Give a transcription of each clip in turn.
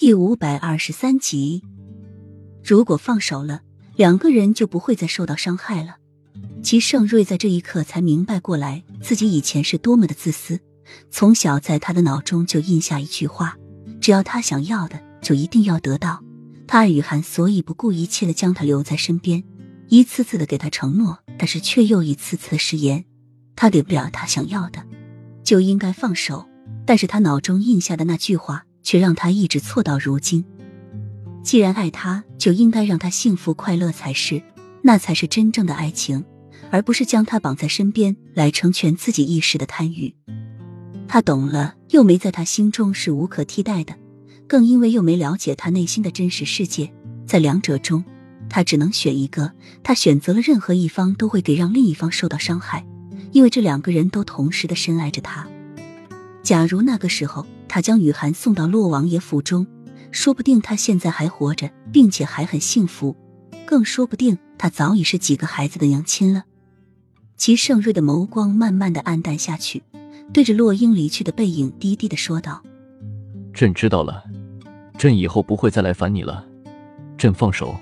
第五百二十三集，如果放手了，两个人就不会再受到伤害了。齐盛瑞在这一刻才明白过来，自己以前是多么的自私。从小，在他的脑中就印下一句话：只要他想要的，就一定要得到。他爱雨涵，所以不顾一切的将他留在身边，一次次的给他承诺，但是却又一次次的食言。他给不了他想要的，就应该放手。但是他脑中印下的那句话。却让他一直错到如今。既然爱他，就应该让他幸福快乐才是，那才是真正的爱情，而不是将他绑在身边来成全自己一时的贪欲。他懂了，又没在他心中是无可替代的，更因为又没了解他内心的真实世界，在两者中，他只能选一个。他选择了任何一方，都会给让另一方受到伤害，因为这两个人都同时的深爱着他。假如那个时候他将雨涵送到洛王爷府中，说不定他现在还活着，并且还很幸福，更说不定他早已是几个孩子的娘亲了。齐盛瑞的眸光慢慢的暗淡下去，对着洛英离去的背影低低的说道：“朕知道了，朕以后不会再来烦你了，朕放手。”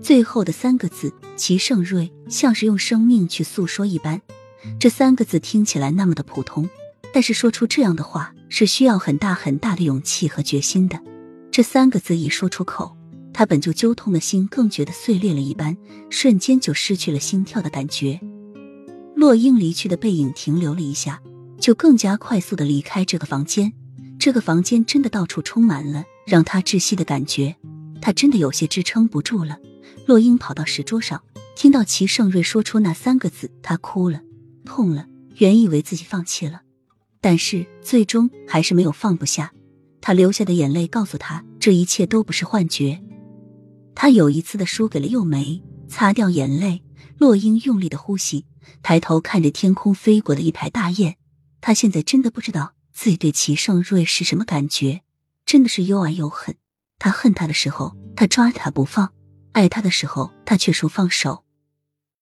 最后的三个字，齐盛瑞像是用生命去诉说一般，这三个字听起来那么的普通。但是说出这样的话是需要很大很大的勇气和决心的。这三个字一说出口，他本就揪痛的心更觉得碎裂了一般，瞬间就失去了心跳的感觉。洛英离去的背影停留了一下，就更加快速的离开这个房间。这个房间真的到处充满了让他窒息的感觉，他真的有些支撑不住了。洛英跑到石桌上，听到齐盛瑞说出那三个字，他哭了，痛了，原以为自己放弃了。但是最终还是没有放不下，他流下的眼泪告诉他，这一切都不是幻觉。他有一次的输给了幼梅，擦掉眼泪。洛英用力的呼吸，抬头看着天空飞过的一排大雁。他现在真的不知道自己对齐盛瑞是什么感觉，真的是又爱又恨。他恨他的时候，他抓着他不放；爱他的时候，他却说放手。